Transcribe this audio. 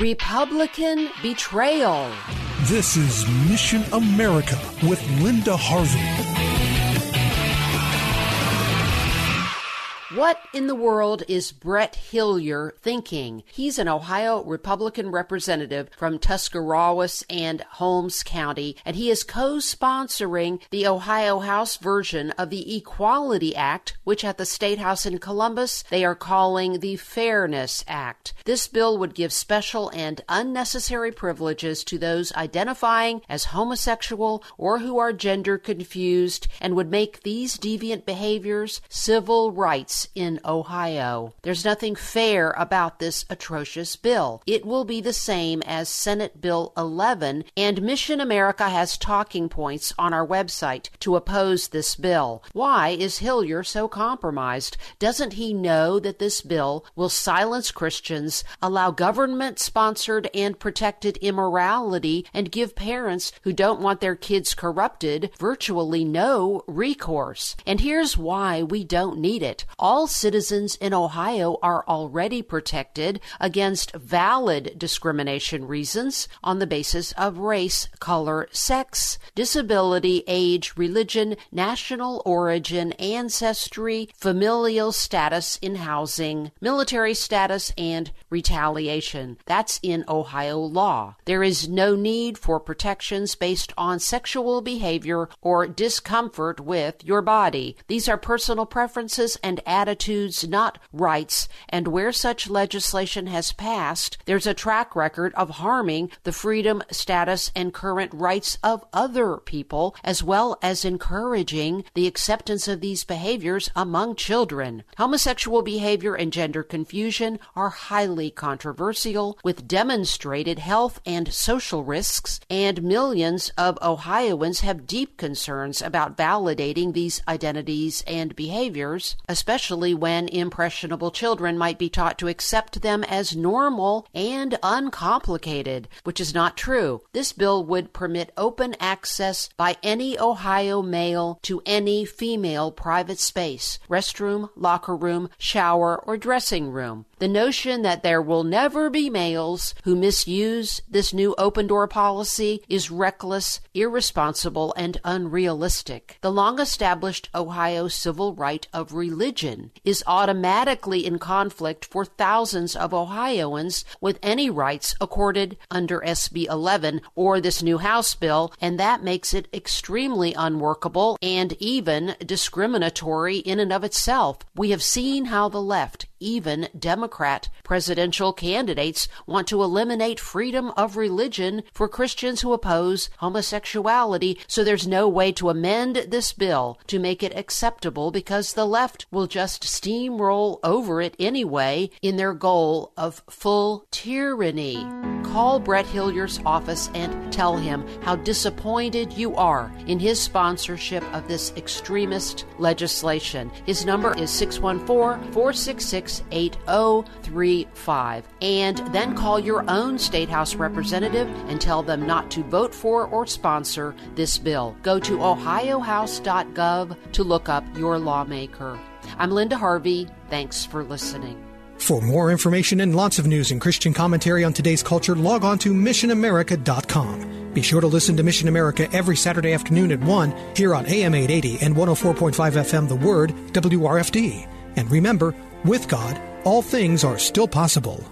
Republican betrayal. This is Mission America with Linda Harvey. What in the world is Brett Hillyer thinking? He's an Ohio Republican representative from Tuscarawas and Holmes County, and he is co sponsoring the Ohio House version of the Equality Act, which at the State House in Columbus they are calling the Fairness Act. This bill would give special and unnecessary privileges to those identifying as homosexual or who are gender confused and would make these deviant behaviors civil rights in Ohio. There's nothing fair about this atrocious bill. It will be the same as Senate Bill 11, and Mission America has talking points on our website to oppose this bill. Why is Hillyer so compromised? Doesn't he know that this bill will silence Christians, allow government sponsored and protected immorality, and give parents who don't want their kids corrupted virtually no recourse? And here's why we don't need it. All citizens in Ohio are already protected against valid discrimination reasons on the basis of race, color, sex, disability, age, religion, national origin, ancestry, familial status in housing, military status, and retaliation. That's in Ohio law. There is no need for protections based on sexual behavior or discomfort with your body. These are personal preferences and attitudes, not rights, and where such legislation has passed, there's a track record of harming the freedom, status, and current rights of other people, as well as encouraging the acceptance of these behaviors among children. Homosexual behavior and gender confusion are highly controversial, with demonstrated health and social risks, and millions of Ohioans have deep concerns about validating these identities and behaviors, especially when impressionable children might be taught to accept them as normal and uncomplicated, which is not true. This bill would permit open access by any Ohio male to any female private space, restroom, locker room, shower, or dressing room. The notion that there will never be males who misuse this new open door policy is reckless, irresponsible, and unrealistic. The long established Ohio civil right of religion is automatically in conflict for thousands of Ohioans with any rights accorded under SB 11 or this new House bill, and that makes it extremely unworkable and even discriminatory in and of itself. We have seen how the left, even Democrat presidential candidates, want to eliminate freedom of religion for Christians who oppose homosexuality, so there's no way to amend this bill to make it acceptable because the left will just steamroll over it anyway in their goal of full tyranny. Call Brett Hillyer's office and tell him how disappointed you are in his sponsorship of this extremist legislation. His number is 614 466 8035. And then call your own State House representative and tell them not to vote for or sponsor this bill. Go to ohiohouse.gov to look up your lawmaker. I'm Linda Harvey. Thanks for listening. For more information and lots of news and Christian commentary on today's culture, log on to missionamerica.com. Be sure to listen to Mission America every Saturday afternoon at 1 here on AM 880 and 104.5 FM The Word, WRFD. And remember, with God, all things are still possible.